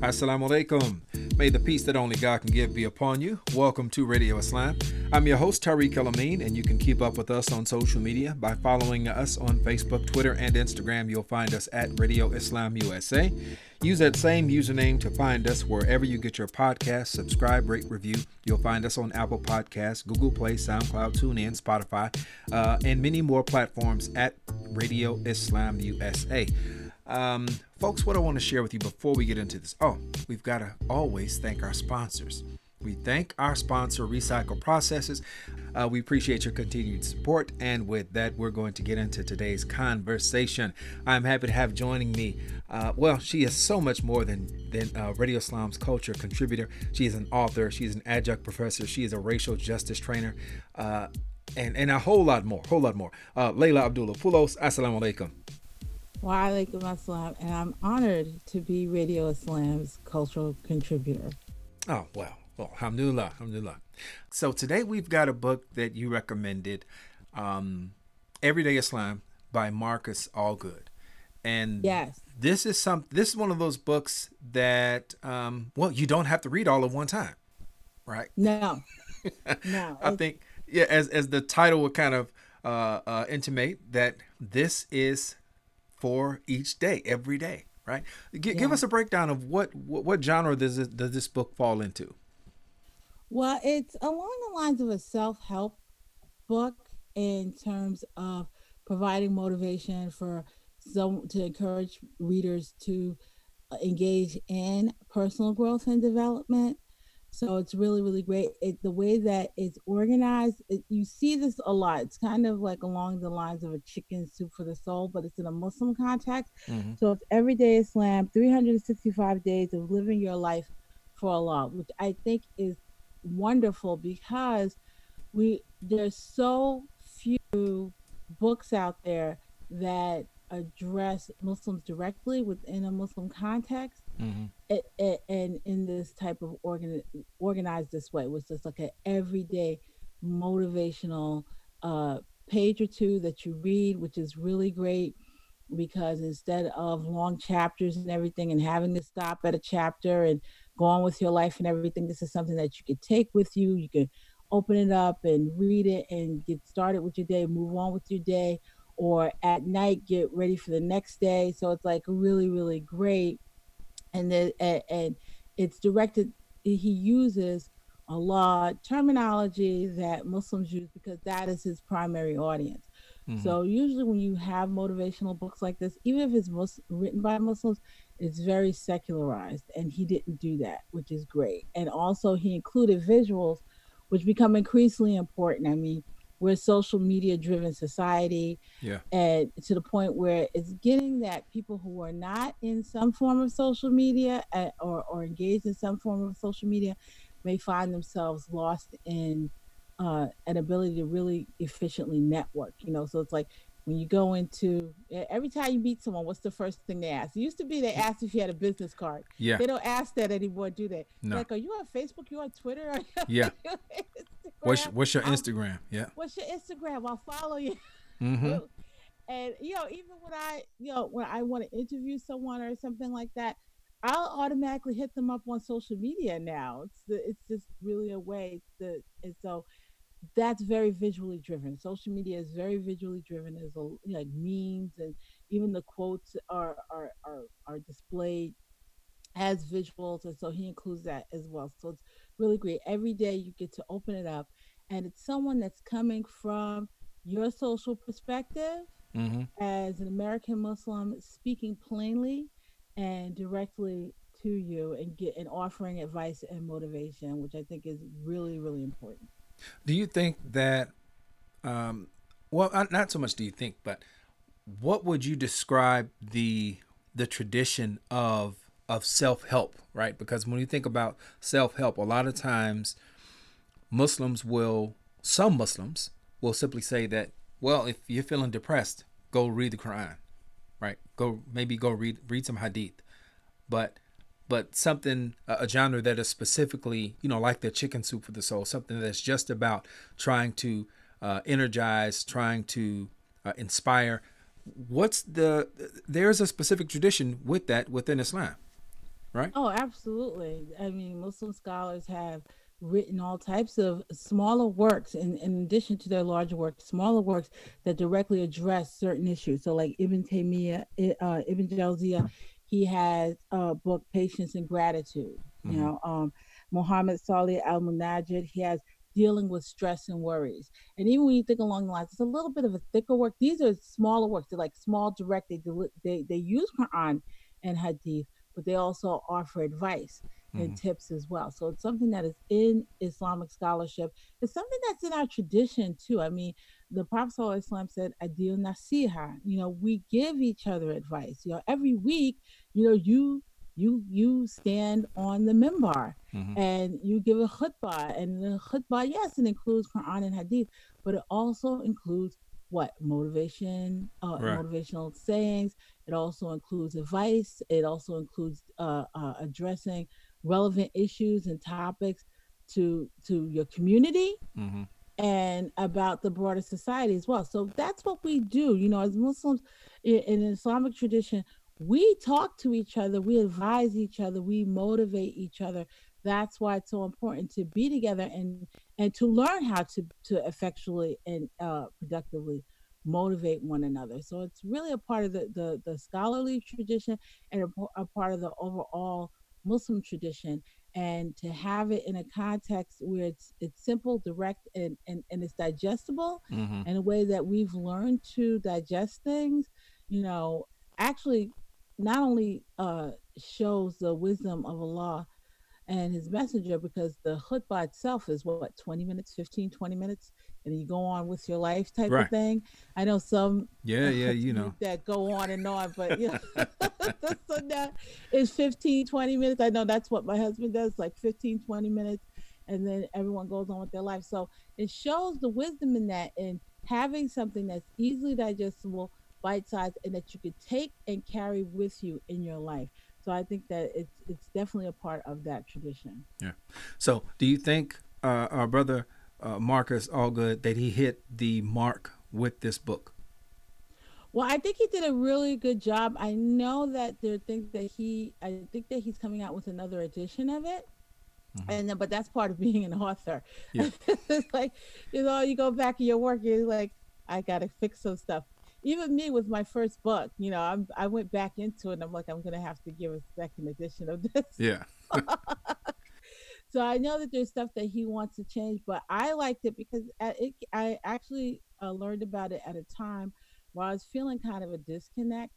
Assalamu alaikum. May the peace that only God can give be upon you. Welcome to Radio Islam. I'm your host, Tariq El Amin, and you can keep up with us on social media by following us on Facebook, Twitter, and Instagram. You'll find us at Radio Islam USA. Use that same username to find us wherever you get your podcast. Subscribe, rate, review. You'll find us on Apple Podcasts, Google Play, SoundCloud, TuneIn, Spotify, uh, and many more platforms at Radio Islam USA. Um, folks, what I want to share with you before we get into this oh, we've got to always thank our sponsors. We thank our sponsor, Recycle Processes. Uh, we appreciate your continued support. And with that, we're going to get into today's conversation. I'm happy to have joining me. Uh, well, she is so much more than, than uh, Radio Islam's culture contributor. She is an author, she's an adjunct professor, she is a racial justice trainer, uh, and, and a whole lot more. Whole lot more. Uh, Layla Abdullah Poulos, Assalamu alaikum. Wa alaikum assalam, and I'm honored to be Radio Islam's cultural contributor. Oh, well, well, alhamdulillah, alhamdulillah. So today we've got a book that you recommended, um, Everyday Islam by Marcus Allgood. And yes, this is some. This is one of those books that, um, well, you don't have to read all at one time, right? No, no. I think, yeah, as as the title would kind of uh, uh, intimate that this is for each day, every day, right? G- yeah. Give us a breakdown of what what, what genre does this, does this book fall into? Well, it's along the lines of a self help book in terms of providing motivation for some to encourage readers to engage in personal growth and development so it's really, really great. It, the way that it's organized, it, you see this a lot. It's kind of like along the lines of a chicken soup for the soul, but it's in a Muslim context. Mm-hmm. So it's everyday Islam, 365 days of living your life for Allah, which I think is wonderful because we there's so few books out there that address Muslims directly within a Muslim context mm-hmm. And in this type of organ, organized this way was just like an everyday motivational uh, page or two that you read, which is really great because instead of long chapters and everything and having to stop at a chapter and go on with your life and everything, this is something that you could take with you. You can open it up and read it and get started with your day, move on with your day, or at night get ready for the next day. So it's like really, really great and the, and it's directed. He uses a lot terminology that Muslims use because that is his primary audience. Mm-hmm. So usually when you have motivational books like this, even if it's Mus- written by Muslims, it's very secularized, and he didn't do that, which is great. And also he included visuals, which become increasingly important. I mean, we're a social media driven society yeah. and to the point where it's getting that people who are not in some form of social media uh, or, or engaged in some form of social media may find themselves lost in uh, an ability to really efficiently network you know? So it's like when you go into every time you meet someone, what's the first thing they ask? It used to be they asked if you had a business card. Yeah. They don't ask that anymore, do they? No. Like, are you on Facebook? You on Twitter? yeah. what's what's your Instagram? yeah. What's your Instagram? I'll follow you. Mm-hmm. and you know, even when I you know when I want to interview someone or something like that, I'll automatically hit them up on social media now. It's the, it's just really a way to and so that's very visually driven. Social media is very visually driven. There's a, like memes and even the quotes are are are, are displayed as visuals, and so he includes that as well. So it's really great. Every day you get to open it up, and it's someone that's coming from your social perspective mm-hmm. as an American Muslim, speaking plainly and directly to you, and get and offering advice and motivation, which I think is really really important. Do you think that, um, well, not so much do you think, but what would you describe the the tradition of of self help, right? Because when you think about self help, a lot of times Muslims will, some Muslims will simply say that, well, if you're feeling depressed, go read the Quran, right? Go maybe go read read some Hadith, but but something a genre that is specifically you know like the chicken soup for the soul something that's just about trying to uh, energize trying to uh, inspire what's the there's a specific tradition with that within islam right? Oh, absolutely. I mean, Muslim scholars have written all types of smaller works in, in addition to their larger works, smaller works that directly address certain issues. So like Ibn Taymiyyah, uh, Ibn Jawziyah, he has a book, Patience and Gratitude. Mm-hmm. You know, um, Muhammad Salih al-Munajjid, he has dealing with stress and worries. And even when you think along the lines, it's a little bit of a thicker work. These are smaller works. They're like small, direct. They they they use Quran and Hadith, but they also offer advice and mm-hmm. tips as well. So it's something that is in Islamic scholarship. It's something that's in our tradition too. I mean, the Prophet said, "Ad-din nasiha." You know, we give each other advice. You know, every week, you know, you you you stand on the mimbar mm-hmm. and you give a khutbah, and the khutbah, yes, it includes Quran and Hadith, but it also includes what motivation, uh, right. motivational sayings. It also includes advice. It also includes uh, uh, addressing relevant issues and topics to to your community mm-hmm. And about the broader society as well. So that's what we do. You know as muslims in, islamic tradition we talk to each other we advise each other we motivate each other. That's why it's so important to be together and and to learn how to to effectually and uh, productively motivate one another. So it's really a part of the the, the scholarly tradition and a, a part of the overall Muslim tradition and to have it in a context where it's it's simple, direct, and and, and it's digestible mm-hmm. in a way that we've learned to digest things, you know, actually not only uh, shows the wisdom of Allah and his messenger because the khutbah itself is what 20 minutes 15 20 minutes and you go on with your life type right. of thing i know some yeah yeah you know that go on and on but you know so that is 15 20 minutes i know that's what my husband does like 15 20 minutes and then everyone goes on with their life so it shows the wisdom in that and having something that's easily digestible bite sized and that you could take and carry with you in your life so I think that it's it's definitely a part of that tradition. Yeah. So do you think uh, our brother uh, Marcus Allgood that he hit the mark with this book? Well, I think he did a really good job. I know that there are things that he, I think that he's coming out with another edition of it. Mm-hmm. And but that's part of being an author. Yeah. it's like, you know, you go back in your work, you're like, I gotta fix some stuff even me with my first book, you know, I'm, I went back into it and I'm like, I'm going to have to give a second edition of this. Yeah. so I know that there's stuff that he wants to change, but I liked it because it, I actually uh, learned about it at a time where I was feeling kind of a disconnect.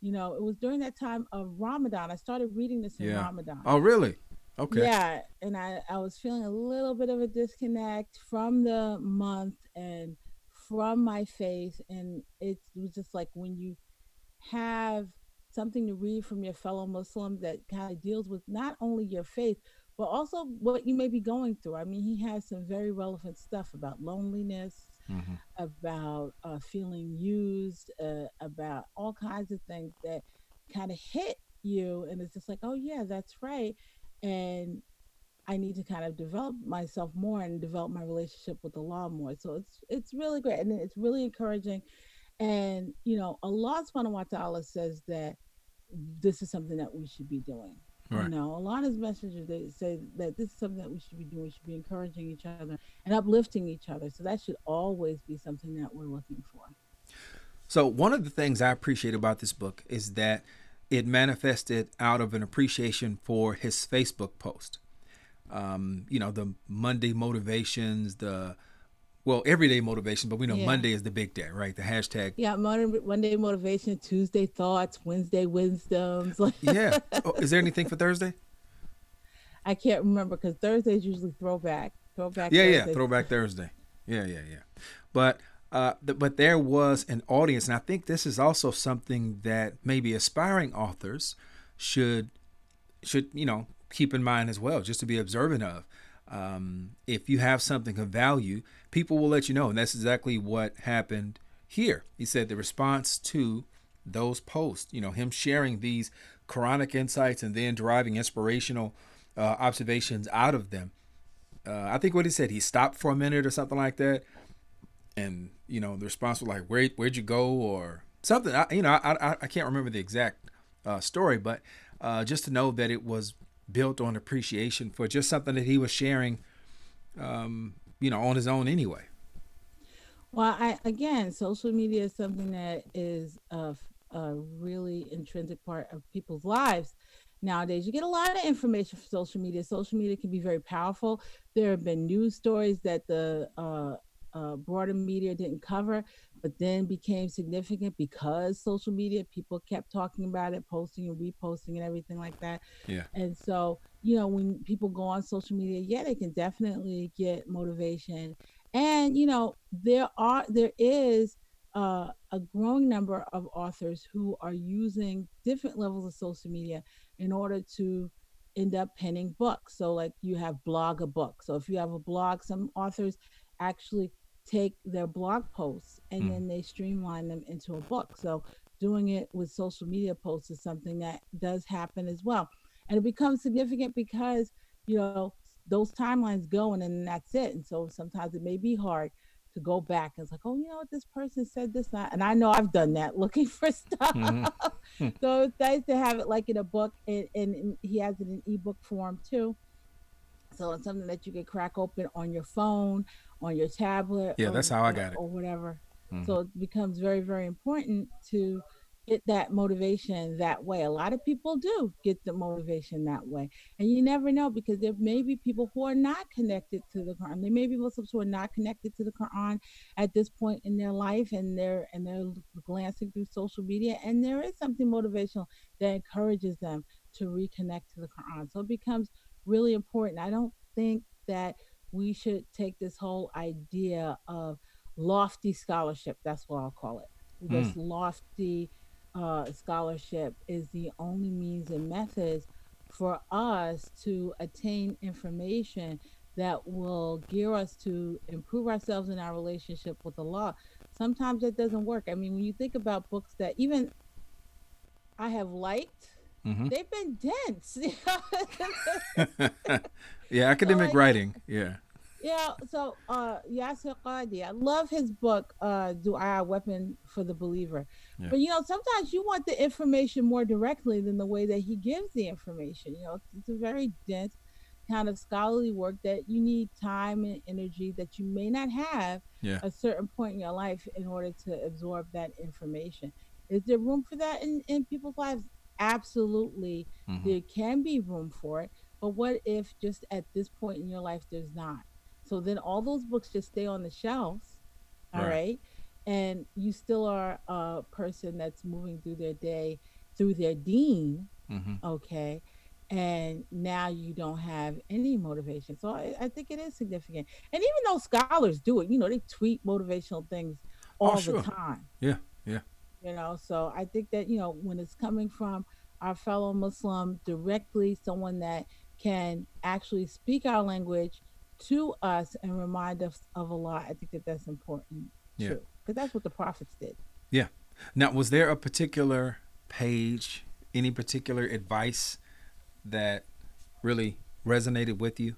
You know, it was during that time of Ramadan. I started reading this in yeah. Ramadan. Oh, really? Okay. Yeah. And I, I was feeling a little bit of a disconnect from the month and – from my faith and it was just like when you have something to read from your fellow muslim that kind of deals with not only your faith but also what you may be going through i mean he has some very relevant stuff about loneliness mm-hmm. about uh, feeling used uh, about all kinds of things that kind of hit you and it's just like oh yeah that's right and I need to kind of develop myself more and develop my relationship with Allah more. So it's it's really great and it's really encouraging. And you know, Allah subhanahu wa ta'ala says that this is something that we should be doing. Right. You know, a lot of messages they say that this is something that we should be doing. We should be encouraging each other and uplifting each other. So that should always be something that we're looking for. So one of the things I appreciate about this book is that it manifested out of an appreciation for his Facebook post um, you know, the Monday motivations, the well, everyday motivation, but we know yeah. Monday is the big day, right? The hashtag. Yeah, Monday motivation, Tuesday thoughts, Wednesday wisdoms. yeah. Oh, is there anything for Thursday? I can't remember because Thursday is usually throwback. Throwback. Yeah, Thursday. yeah, throwback Thursday. Yeah, yeah, yeah. But uh, th- but there was an audience, and I think this is also something that maybe aspiring authors should should you know keep in mind as well, just to be observant of. Um, if you have something of value, people will let you know. And that's exactly what happened here. He said the response to those posts, you know, him sharing these Quranic insights and then deriving inspirational uh, observations out of them. Uh, I think what he said, he stopped for a minute or something like that. And, you know, the response was like, Where, where'd you go? Or something. I, you know, I, I, I can't remember the exact uh, story, but uh, just to know that it was built on appreciation for just something that he was sharing, um, you know, on his own anyway. Well, I again, social media is something that is a, a really intrinsic part of people's lives nowadays. You get a lot of information from social media. Social media can be very powerful. There have been news stories that the uh, uh, broader media didn't cover, but then became significant because social media people kept talking about it, posting and reposting and everything like that. Yeah. And so, you know, when people go on social media, yeah, they can definitely get motivation. And you know, there are there is uh, a growing number of authors who are using different levels of social media in order to end up penning books. So, like you have blog a book. So, if you have a blog, some authors actually take their blog posts and mm. then they streamline them into a book. So, doing it with social media posts is something that does happen as well. And it becomes significant because, you know, those timelines go and then that's it. And so sometimes it may be hard to go back and it's like, oh, you know what, this person said this, not, and I know I've done that looking for stuff. Mm-hmm. so it's nice to have it like in a book, and, and, he has it in ebook form too. So it's something that you can crack open on your phone, on your tablet. Yeah, or, that's how I got it. Or whatever. Mm-hmm. So it becomes very, very important to get that motivation that way. A lot of people do get the motivation that way. And you never know because there may be people who are not connected to the Quran. There may be Muslims who are not connected to the Quran at this point in their life and they're and they're glancing through social media and there is something motivational that encourages them to reconnect to the Quran. So it becomes really important. I don't think that we should take this whole idea of lofty scholarship, that's what I'll call it. This mm. lofty uh, scholarship is the only means and methods for us to attain information that will gear us to improve ourselves in our relationship with Allah. Sometimes that doesn't work. I mean, when you think about books that even I have liked, mm-hmm. they've been dense. yeah, academic like, writing. Yeah. Yeah, so uh Yasir Qadhi, I love his book, uh Dua Weapon for the Believer. Yeah. But you know, sometimes you want the information more directly than the way that he gives the information. You know, it's, it's a very dense kind of scholarly work that you need time and energy that you may not have yeah. a certain point in your life in order to absorb that information. Is there room for that in, in people's lives? Absolutely. Mm-hmm. There can be room for it. But what if just at this point in your life there's not? So then all those books just stay on the shelves. All right. right? And you still are a person that's moving through their day through their deen. Mm-hmm. Okay. And now you don't have any motivation. So I, I, think it is significant. And even though scholars do it, you know, they tweet motivational things oh, all oh, sure. the time. Yeah. Yeah. You know, so I think that, you know, when it's coming from our fellow Muslim directly, someone that can actually speak our language to us and remind us of Allah. I think that that's important yeah. too, because that's what the prophets did. Yeah. Now, was there a particular page, any particular advice that really resonated with you?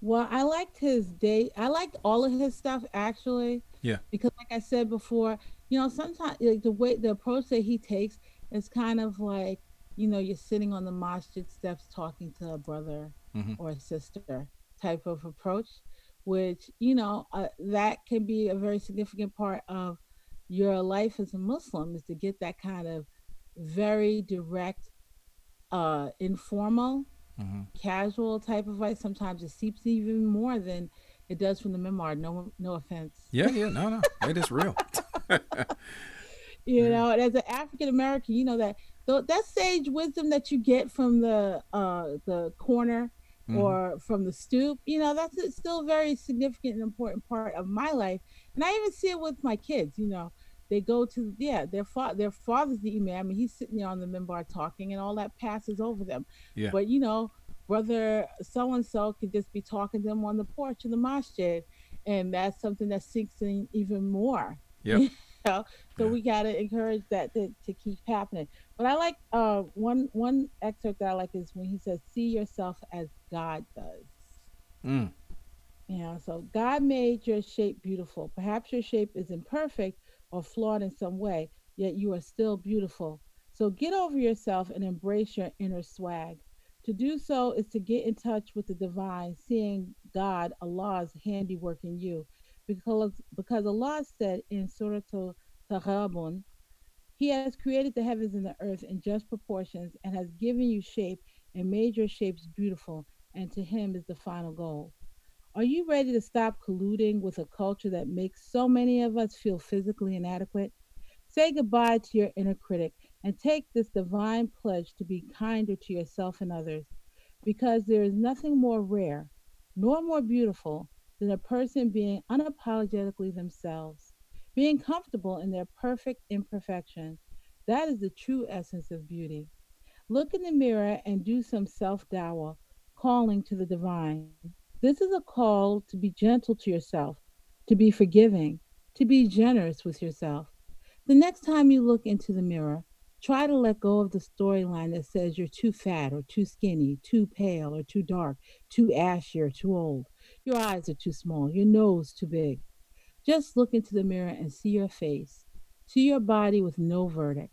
Well, I liked his day. I liked all of his stuff actually. Yeah. Because, like I said before, you know, sometimes like the way the approach that he takes is kind of like, you know, you're sitting on the masjid steps talking to a brother mm-hmm. or a sister, type of approach, which, you know, uh, that can be a very significant part of your life as a Muslim is to get that kind of very direct, uh, informal, mm-hmm. casual type of advice. Sometimes it seeps even more than it does from the minbar. No, no offense. Yeah, yeah, no, no, it is real. you know, as an African American, you know that that sage wisdom that you get from the uh, the corner mm-hmm. or from the stoop. You know, that's still a very significant and important part of my life. And I even see it with my kids, you know. They go to yeah, their fa- their father's the imam, and he's sitting there on the minbar talking, and all that passes over them. Yeah. But you know, brother so and so could just be talking to them on the porch of the masjid, and that's something that sinks in even more. Yeah. So yeah. we got to encourage that to, to keep happening. But I like uh, one one excerpt that I like is when he says, "See yourself as God does." Mm. You know, so God made your shape beautiful. Perhaps your shape is imperfect or flawed in some way, yet you are still beautiful. So get over yourself and embrace your inner swag. To do so is to get in touch with the divine, seeing God, Allah's handiwork in you. Because, because Allah said in Surah Taghabun, He has created the heavens and the earth in just proportions and has given you shape and made your shapes beautiful, and to Him is the final goal. Are you ready to stop colluding with a culture that makes so many of us feel physically inadequate? Say goodbye to your inner critic and take this divine pledge to be kinder to yourself and others, because there is nothing more rare nor more beautiful than a person being unapologetically themselves, being comfortable in their perfect imperfection. That is the true essence of beauty. Look in the mirror and do some self dawah, calling to the divine. This is a call to be gentle to yourself, to be forgiving, to be generous with yourself. The next time you look into the mirror, Try to let go of the storyline that says you're too fat or too skinny, too pale or too dark, too ashy or too old. Your eyes are too small, your nose too big. Just look into the mirror and see your face. See your body with no verdict.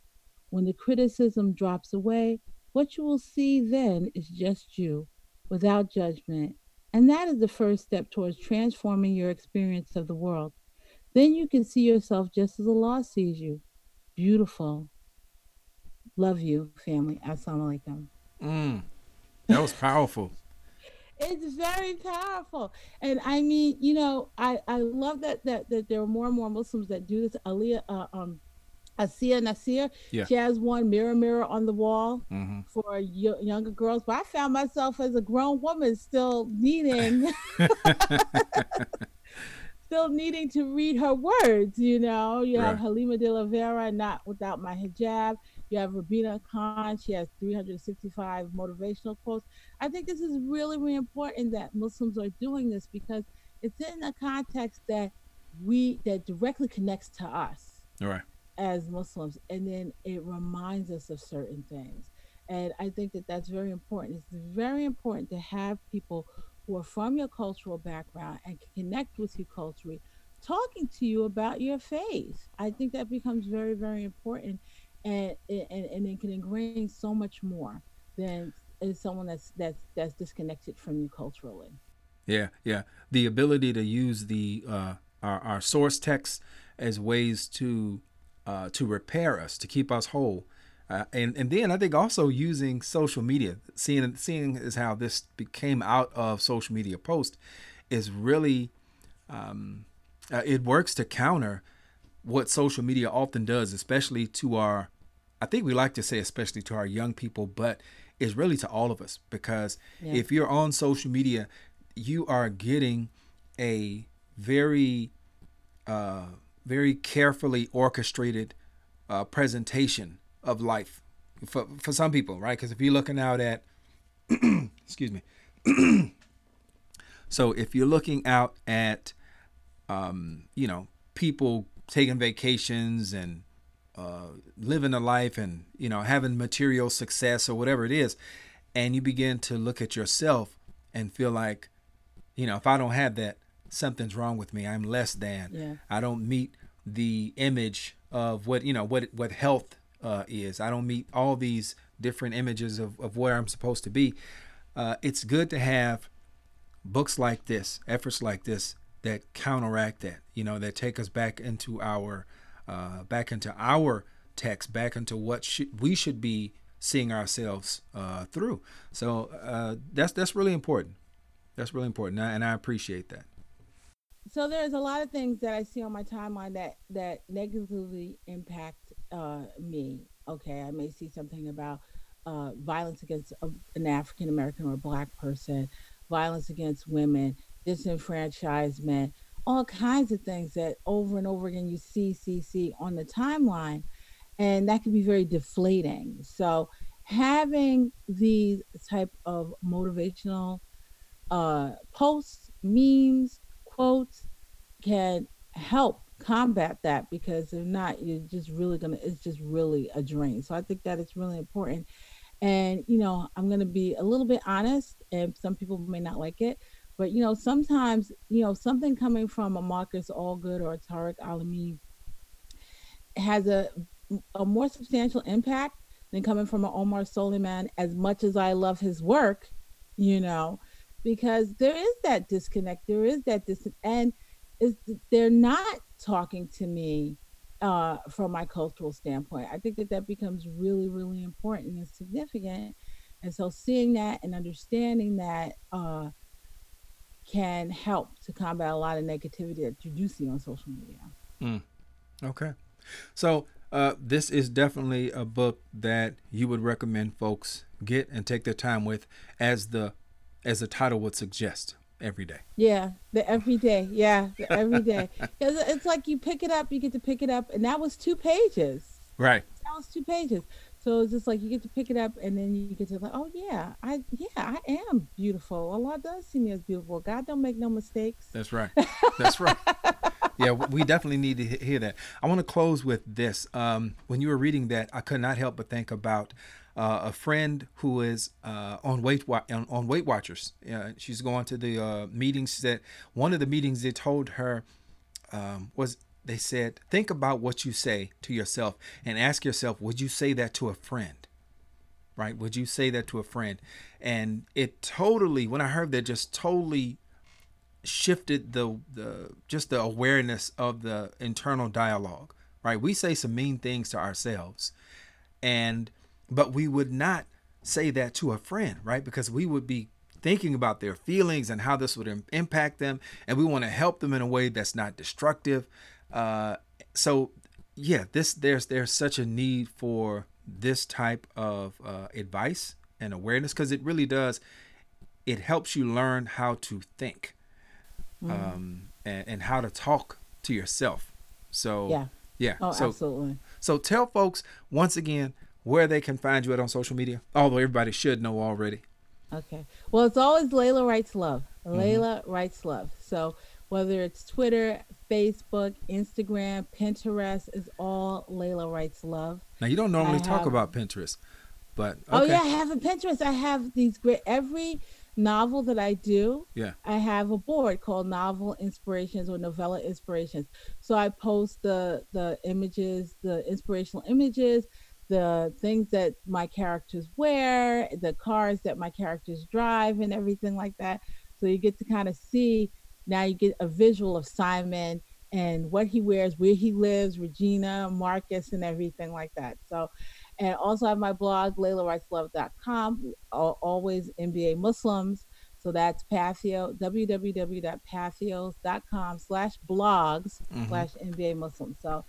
When the criticism drops away, what you will see then is just you, without judgment. And that is the first step towards transforming your experience of the world. Then you can see yourself just as Allah sees you beautiful, Love you, family. Assalamu alaikum. Mm, that was powerful. It's very powerful. And I mean, you know, I, I love that, that that there are more and more Muslims that do this. Aliyah, uh, um, Asia Nasir, yeah. she has one mirror mirror on the wall mm-hmm. for y- younger girls. But I found myself as a grown woman still needing still needing to read her words, you know. You right. have Halima de la Vera, not without my hijab. You have Rabina Khan. She has 365 motivational quotes. I think this is really, really important that Muslims are doing this because it's in a context that we that directly connects to us right. as Muslims, and then it reminds us of certain things. And I think that that's very important. It's very important to have people who are from your cultural background and can connect with you culturally talking to you about your faith. I think that becomes very, very important and and, and it can ingrain so much more than is someone that's that's that's disconnected from you culturally. Yeah, yeah. The ability to use the uh, our our source text as ways to uh, to repair us, to keep us whole. Uh, and and then I think also using social media, seeing seeing as how this came out of social media post, is really um, uh, it works to counter what social media often does, especially to our I think we like to say, especially to our young people, but it's really to all of us because yeah. if you're on social media, you are getting a very, uh, very carefully orchestrated uh, presentation of life for for some people, right? Because if you're looking out at, excuse me, so if you're looking out at, um, you know, people taking vacations and uh, living a life and you know having material success or whatever it is and you begin to look at yourself and feel like you know if i don't have that something's wrong with me. I'm less than. Yeah. i don't meet the image of what you know what what health uh, is. I don't meet all these different images of, of where i'm supposed to be. Uh, it's good to have books like this efforts like this that counteract that you know that take us back into our uh, back into our text, back into what should, we should be seeing ourselves uh, through. So uh, that's that's really important. That's really important, and I appreciate that. So there's a lot of things that I see on my timeline that that negatively impact uh, me. Okay, I may see something about uh, violence against a, an African American or a Black person, violence against women, disenfranchisement, all kinds of things that over and over again you see, see, see on the timeline. And that can be very deflating. So having these type of motivational uh, posts, memes, quotes can help combat that because if not, you're just really gonna it's just really a drain. So I think that it's really important. And you know, I'm gonna be a little bit honest, and some people may not like it, but you know, sometimes you know something coming from a Marcus Allgood or a Tariq Alimi has a a more substantial impact than coming from an Omar Suleiman as much as I love his work, you know, because there is that disconnect. There is that dis and is they're not talking to me uh, from my cultural standpoint. I think that that becomes really, really important and significant. And so seeing that and understanding that uh, can help to combat a lot of negativity that you do see on social media. Mm. Okay. So uh, this is definitely a book that you would recommend folks get and take their time with as the as the title would suggest every day. Yeah, the every day. Yeah, the every day. it's like you pick it up, you get to pick it up, and that was two pages. Right. That was two pages. So it's just like you get to pick it up, and then you get to like, oh yeah, I yeah, I am beautiful. Allah does see me as beautiful. God don't make no mistakes. That's right. That's right. yeah, we definitely need to hear that. I want to close with this. Um, when you were reading that, I could not help but think about uh, a friend who is uh, on Weight on, on Weight Watchers. Uh, she's going to the uh, meetings. That one of the meetings they told her um, was they said, think about what you say to yourself and ask yourself, would you say that to a friend? Right? Would you say that to a friend? And it totally, when I heard that, just totally shifted the the just the awareness of the internal dialogue. Right? We say some mean things to ourselves, and but we would not say that to a friend, right? Because we would be thinking about their feelings and how this would impact them, and we want to help them in a way that's not destructive. Uh, so, yeah, this there's there's such a need for this type of uh, advice and awareness because it really does. It helps you learn how to think, mm. um, and, and how to talk to yourself. So yeah, yeah. Oh, so, absolutely. So tell folks once again where they can find you at on social media, although everybody should know already. Okay. Well, it's always Layla Writes Love. Mm-hmm. Layla Writes Love. So whether it's Twitter, Facebook, Instagram, Pinterest, is all Layla Writes Love. Now you don't normally I talk have... about Pinterest, but oh, okay. oh yeah, I have a Pinterest. I have these great every novel that I do. Yeah, I have a board called Novel Inspirations or Novella Inspirations. So I post the the images, the inspirational images the things that my characters wear, the cars that my characters drive, and everything like that. So you get to kind of see now you get a visual of Simon and what he wears, where he lives, Regina, Marcus, and everything like that. So, and also I have my blog, LaylaWritesLove.com, always NBA Muslims. So that's Patheo, www.patheos.com slash blogs mm-hmm. slash NBA Muslims. So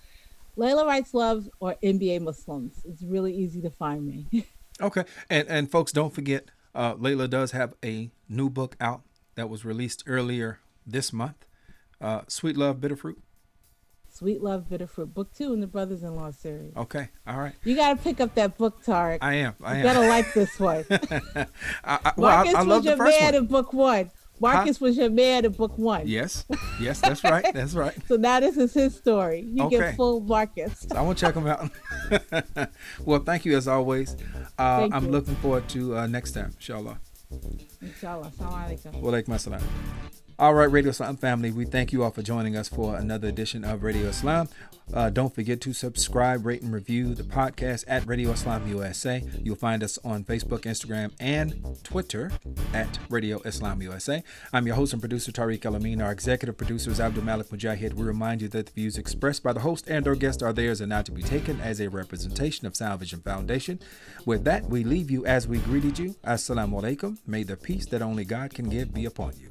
Layla Writes Love or NBA Muslims. It's really easy to find me. okay. And and folks, don't forget, uh, Layla does have a new book out that was released earlier this month. Uh, Sweet Love, Bitter Fruit. Sweet Love, Bitter Fruit, book two in the Brothers in Law series. Okay, all right. You got to pick up that book, Tariq. I am. I you am. gotta like this one. I, I, well, Marcus I, I was your man one. in book one. Marcus huh? was your man in book one. Yes, yes, that's right. That's right. so now this is his story. You okay. get full Marcus. so I want to check him out. well, thank you as always. Uh, I'm you. looking forward to uh, next time, inshallah. Inshallah. Assalamu alaikum. Wa alaikum assalam. All right, Radio Islam family, we thank you all for joining us for another edition of Radio Islam. Uh, don't forget to subscribe, rate, and review the podcast at Radio Islam USA. You'll find us on Facebook, Instagram, and Twitter at Radio Islam USA. I'm your host and producer, Tariq El Amin. Our executive producer is Abdul Malik Mujahid. We remind you that the views expressed by the host and or guest are theirs and not to be taken as a representation of Vision Foundation. With that, we leave you as we greeted you. Assalamu alaikum. May the peace that only God can give be upon you.